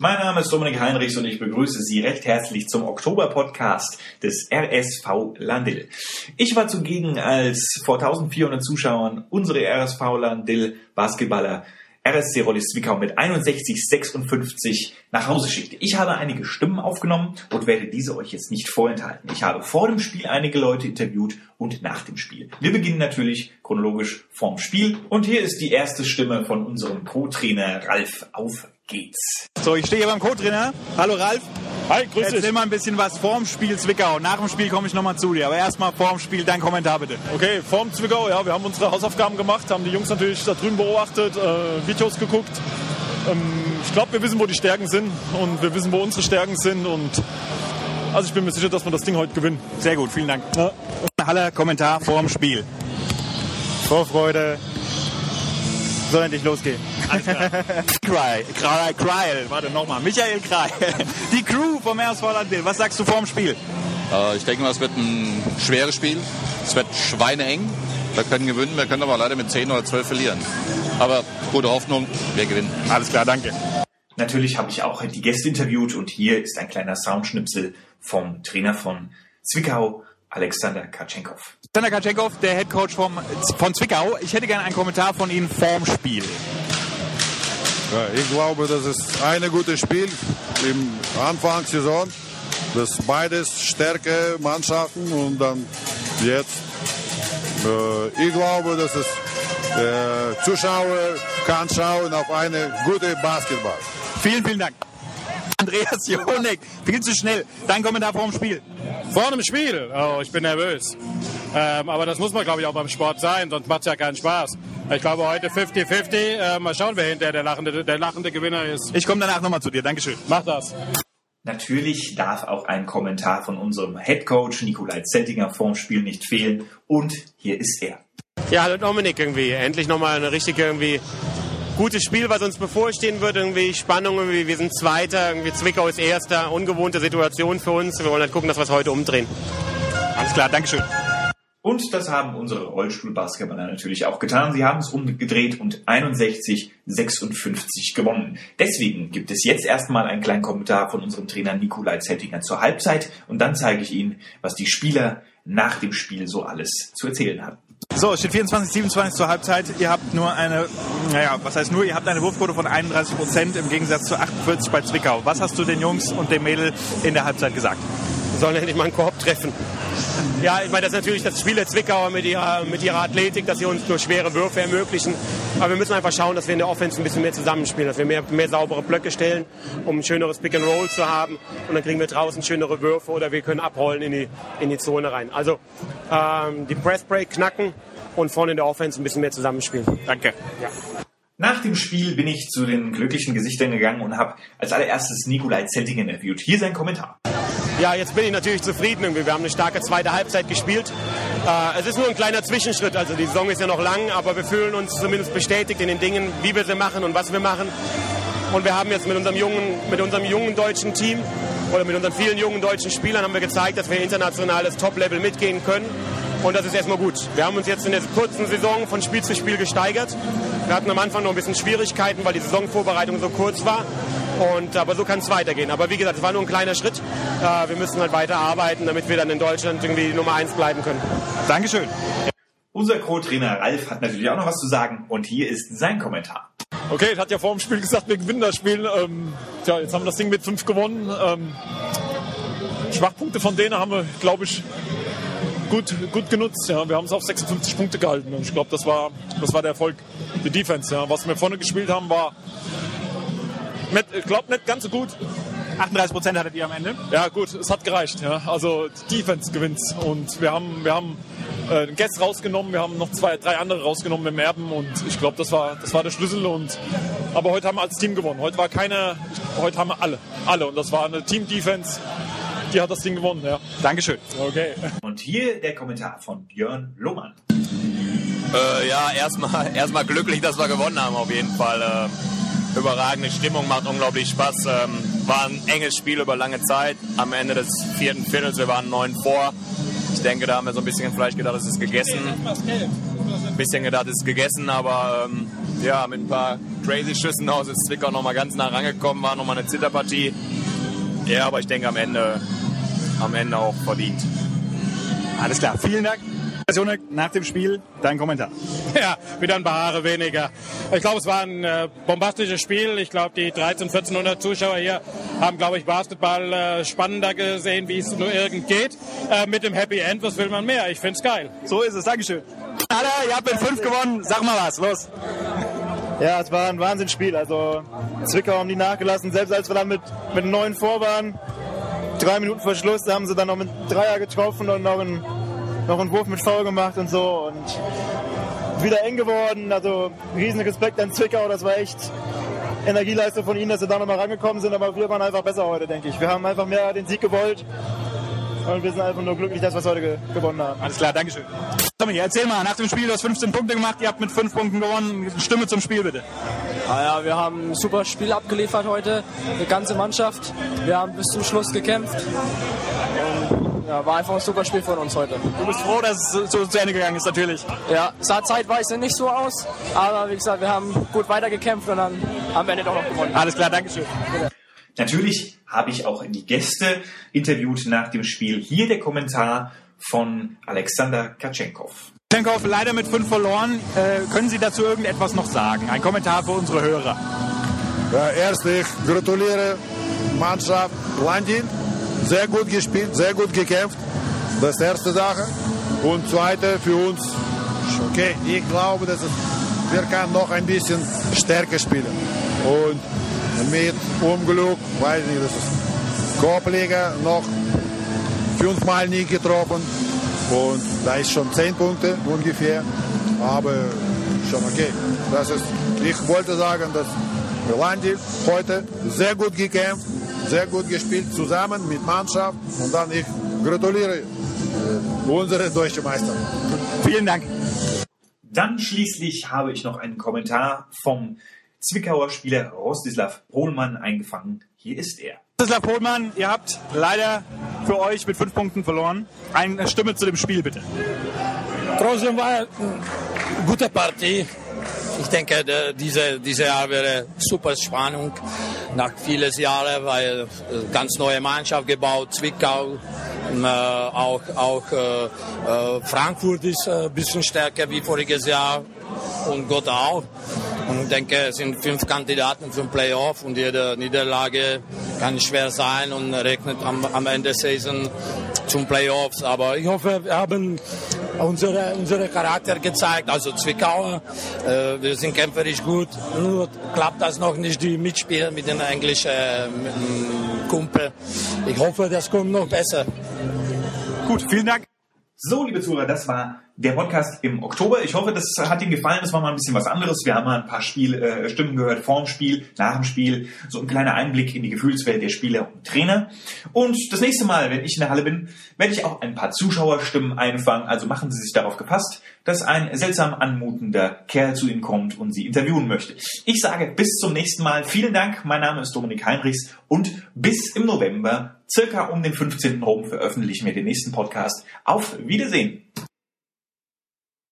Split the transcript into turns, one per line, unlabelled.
Mein Name ist Dominik Heinrichs und ich begrüße Sie recht herzlich zum Oktober-Podcast des RSV Landil. Ich war zugegen, als vor 1400 Zuschauern unsere RSV Landil Basketballer RSC Rollis Zwickau mit 61,56 nach Hause schickte. Ich habe einige Stimmen aufgenommen und werde diese euch jetzt nicht vorenthalten. Ich habe vor dem Spiel einige Leute interviewt und nach dem Spiel. Wir beginnen natürlich chronologisch vorm Spiel und hier ist die erste Stimme von unserem Co-Trainer Ralf Auf geht's.
So, ich stehe hier beim Co-Trainer. Hallo Ralf.
Hi, grüß
Erzähl
dich.
mal ein bisschen was vorm Spiel Zwickau. Nach dem Spiel komme ich nochmal zu dir. Aber erstmal vorm Spiel dein Kommentar bitte.
Okay, vorm Zwickau, ja, wir haben unsere Hausaufgaben gemacht, haben die Jungs natürlich da drüben beobachtet, äh, Videos geguckt. Ähm, ich glaube, wir wissen, wo die Stärken sind und wir wissen, wo unsere Stärken sind und also ich bin mir sicher, dass wir das Ding heute gewinnen.
Sehr gut, vielen Dank.
Ja.
Halle, Kommentar vorm Spiel.
Vorfreude. Soll endlich losgehen.
Kreil, Kreil, Kreil, warte nochmal. Michael Kreil. Die Crew vom RSV Landil. Was sagst du vorm Spiel?
Äh, Ich denke mal, es wird ein schweres Spiel. Es wird schweineeng. Wir können gewinnen, wir können aber leider mit 10 oder 12 verlieren. Aber gute Hoffnung, wir gewinnen.
Alles klar, danke.
Natürlich habe ich auch die Gäste interviewt und hier ist ein kleiner Soundschnipsel vom Trainer von Zwickau, Alexander Katschenkov.
Sander Katschenkov, der Headcoach vom, von Zwickau. Ich hätte gerne einen Kommentar von Ihnen vorm Spiel.
Ja, ich glaube, das ist ein gutes Spiel im Anfangssaison. Das beides starke Mannschaften und dann jetzt. Äh, ich glaube, dass es der Zuschauer kann schauen auf eine gute Basketball.
Vielen, vielen Dank. Andreas Jonek, viel zu schnell. Dein Kommentar vorm Spiel.
Vor einem Spiel? Oh, ich bin nervös. Ähm, aber das muss man, glaube ich, auch beim Sport sein, sonst macht es ja keinen Spaß. Ich glaube, heute 50-50. Äh, mal schauen, wer hinterher der lachende, der lachende Gewinner ist.
Ich komme danach nochmal zu dir. Dankeschön.
Mach das.
Natürlich darf auch ein Kommentar von unserem Headcoach Nikolai Zettinger vorm Spiel nicht fehlen. Und hier ist er.
Ja, hallo Dominik irgendwie. Endlich nochmal eine richtige irgendwie gutes Spiel, was uns bevorstehen wird. Irgendwie Spannung, irgendwie wir sind Zweiter, irgendwie Zwickau ist Erster. Ungewohnte Situation für uns. Wir wollen halt gucken, dass wir es heute umdrehen.
Alles klar, Dankeschön.
Und das haben unsere Rollstuhlbasketballer natürlich auch getan. Sie haben es umgedreht und 61-56 gewonnen. Deswegen gibt es jetzt erstmal einen kleinen Kommentar von unserem Trainer Nikolai Zettinger zur Halbzeit und dann zeige ich Ihnen, was die Spieler nach dem Spiel so alles zu erzählen hatten.
So, es steht 24, 27 zur Halbzeit. Ihr habt nur eine, naja, was heißt nur, ihr habt eine Wurfquote von 31 Prozent im Gegensatz zu 48 bei Zwickau. Was hast du den Jungs und dem Mädel in der Halbzeit gesagt?
Wir sollen endlich mal einen Korb treffen. Ja, ich meine, das ist natürlich das Spiel der Zwickauer mit ihrer, mit ihrer Athletik, dass sie uns nur schwere Würfe ermöglichen. Aber wir müssen einfach schauen, dass wir in der Offense ein bisschen mehr zusammenspielen, dass wir mehr, mehr saubere Blöcke stellen, um ein schöneres Pick and Roll zu haben. Und dann kriegen wir draußen schönere Würfe oder wir können abrollen in die, in die Zone rein. Also ähm, die Press Break knacken und vorne in der Offense ein bisschen mehr zusammenspielen.
Danke.
Nach dem Spiel bin ich zu den glücklichen Gesichtern gegangen und habe als allererstes Nikolai Zettinger interviewt. Hier sein Kommentar.
Ja, jetzt bin ich natürlich zufrieden. Irgendwie. Wir haben eine starke zweite Halbzeit gespielt. Äh, es ist nur ein kleiner Zwischenschritt. Also die Saison ist ja noch lang, aber wir fühlen uns zumindest bestätigt in den Dingen, wie wir sie machen und was wir machen. Und wir haben jetzt mit unserem jungen, mit unserem jungen deutschen Team oder mit unseren vielen jungen deutschen Spielern haben wir gezeigt, dass wir internationales Top-Level mitgehen können. Und das ist erstmal gut. Wir haben uns jetzt in der kurzen Saison von Spiel zu Spiel gesteigert. Wir hatten am Anfang noch ein bisschen Schwierigkeiten, weil die Saisonvorbereitung so kurz war. Und, aber so kann es weitergehen. Aber wie gesagt, es war nur ein kleiner Schritt. Äh, wir müssen halt weiter arbeiten, damit wir dann in Deutschland irgendwie Nummer eins bleiben können.
Dankeschön.
Unser Co-Trainer Ralf hat natürlich auch noch was zu sagen und hier ist sein Kommentar.
Okay, ich hatte ja vor dem Spiel gesagt, wir gewinnen das Spiel. Ähm, tja, jetzt haben wir das Ding mit 5 gewonnen. Ähm, Schwachpunkte von denen haben wir, glaube ich, gut, gut genutzt. Ja. Wir haben es auf 56 Punkte gehalten. Und ich glaube, das war, das war der Erfolg. Die Defense. Ja. Was wir vorne gespielt haben, war, nicht, ich glaube, nicht ganz so gut.
38 Prozent hattet ihr am Ende.
Ja, gut, es hat gereicht. Ja. Also die Defense gewinnt. Und wir haben, wir haben äh, den Guest rausgenommen, wir haben noch zwei, drei andere rausgenommen mit dem Erben und ich glaube, das war, das war der Schlüssel. Und, aber heute haben wir als Team gewonnen. Heute war keine, heute haben wir alle. Alle. Und das war eine Team-Defense, die hat das Ding gewonnen. Ja.
Dankeschön.
Okay.
Und hier der Kommentar von Björn Lohmann.
Äh, ja, erstmal erstmal glücklich, dass wir gewonnen haben auf jeden Fall. Äh, überragende Stimmung, macht unglaublich Spaß. Ähm, war ein enges Spiel über lange Zeit. Am Ende des vierten Viertels, wir waren neun vor. Ich denke, da haben wir so ein bisschen vielleicht gedacht, es ist gegessen. Ein bisschen gedacht, es ist gegessen, aber ähm, ja, mit ein paar crazy Schüssen aus, ist Zwickau nochmal ganz nah rangekommen, war nochmal eine Zitterpartie. Ja, aber ich denke am Ende, am Ende auch verdient.
Alles klar, vielen Dank. Nach dem Spiel dein Kommentar.
Ja, wieder ein paar Haare weniger. Ich glaube, es war ein äh, bombastisches Spiel. Ich glaube, die 1300, 1400 Zuschauer hier haben, glaube ich, Basketball äh, spannender gesehen, wie es nur irgend geht. Äh, mit dem Happy End, was will man mehr? Ich finde es geil.
So ist es, Dankeschön. Alle, ihr habt mit fünf gewonnen. Sag mal was, los.
Ja, es war ein Wahnsinnsspiel. Also Zwickau haben die nachgelassen. Selbst als wir dann mit, mit neun vor waren, drei Minuten vor Schluss, haben sie dann noch mit Dreier getroffen und noch einen, noch einen Wurf mit Foul gemacht und so. Und wieder eng geworden. Also riesen Respekt an Zwickau. Das war echt Energieleistung von ihnen, dass sie da nochmal rangekommen sind. Aber wir waren einfach besser heute, denke ich. Wir haben einfach mehr den Sieg gewollt. Und wir sind einfach nur glücklich, dass wir es heute ge gewonnen haben.
Alles klar, Dankeschön. Tommy, erzähl mal, nach dem Spiel, du hast 15 Punkte gemacht, ihr habt mit 5 Punkten gewonnen. Stimme zum Spiel bitte.
Ah ja, wir haben ein super Spiel abgeliefert heute, die ganze Mannschaft. Wir haben bis zum Schluss gekämpft. Ja, war einfach ein super Spiel von uns heute.
Du bist froh, dass es so, zu Ende gegangen ist, natürlich.
Ja, sah zeitweise nicht so aus, aber wie gesagt, wir haben gut weitergekämpft und dann am Ende doch noch gewonnen.
Alles klar, Dankeschön.
Natürlich habe ich auch die Gäste interviewt nach dem Spiel. Hier der Kommentar von Alexander Katschenkov.
Katschenkov leider mit fünf verloren. Äh, können Sie dazu irgendetwas noch sagen? Ein Kommentar für unsere Hörer.
Ja, erst ich gratuliere Mannschaft Landin. Sehr gut gespielt, sehr gut gekämpft. Das ist die erste Sache. Und zweite für uns, okay, ich glaube, dass es, wir können noch ein bisschen stärker spielen. Und mit Unglück, weiß nicht, das ist Korbleger noch fünfmal nie getroffen. Und da ist schon zehn Punkte ungefähr. Aber schon okay. Das ist, ich wollte sagen, dass Rolandi heute sehr gut gekämpft, sehr gut gespielt, zusammen mit Mannschaft. Und dann ich gratuliere äh, unsere deutsche Meister.
Vielen Dank.
Dann schließlich habe ich noch einen Kommentar vom Zwickauer Spieler Rostislav Pohlmann eingefangen. Hier ist er.
Rostislav Pohlmann, ihr habt leider für euch mit fünf Punkten verloren. Eine Stimme zu dem Spiel, bitte.
Trotzdem war eine gute Partie. Ich denke, diese, diese Jahr wäre super Spannung nach vielen Jahren, weil ganz neue Mannschaft gebaut, Zwickau, äh, auch, auch äh, Frankfurt ist ein bisschen stärker wie voriges Jahr und Gott auch. Und ich denke, es sind fünf Kandidaten für den Playoff und jede Niederlage kann schwer sein und regnet am, am Ende der Saison zum Playoffs. Aber ich hoffe, wir haben unsere, unsere Charakter gezeigt, also Zwickauer. Äh, wir sind kämpferisch gut, nur klappt das noch nicht, die Mitspieler mit den englischen äh, Kumpel. Ich hoffe, das kommt noch besser.
Gut, vielen Dank.
So, liebe Zuhörer, das war der Podcast im Oktober. Ich hoffe, das hat Ihnen gefallen. Das war mal ein bisschen was anderes. Wir haben mal ein paar Spiel, äh, Stimmen gehört, vorm Spiel, nach dem Spiel. So ein kleiner Einblick in die Gefühlswelt der Spieler und Trainer. Und das nächste Mal, wenn ich in der Halle bin, werde ich auch ein paar Zuschauerstimmen einfangen. Also machen Sie sich darauf gepasst, dass ein seltsam anmutender Kerl zu Ihnen kommt und Sie interviewen möchte. Ich sage bis zum nächsten Mal. Vielen Dank. Mein Name ist Dominik Heinrichs und bis im November, circa um den 15. herum, veröffentlichen wir den nächsten Podcast. Auf Wiedersehen.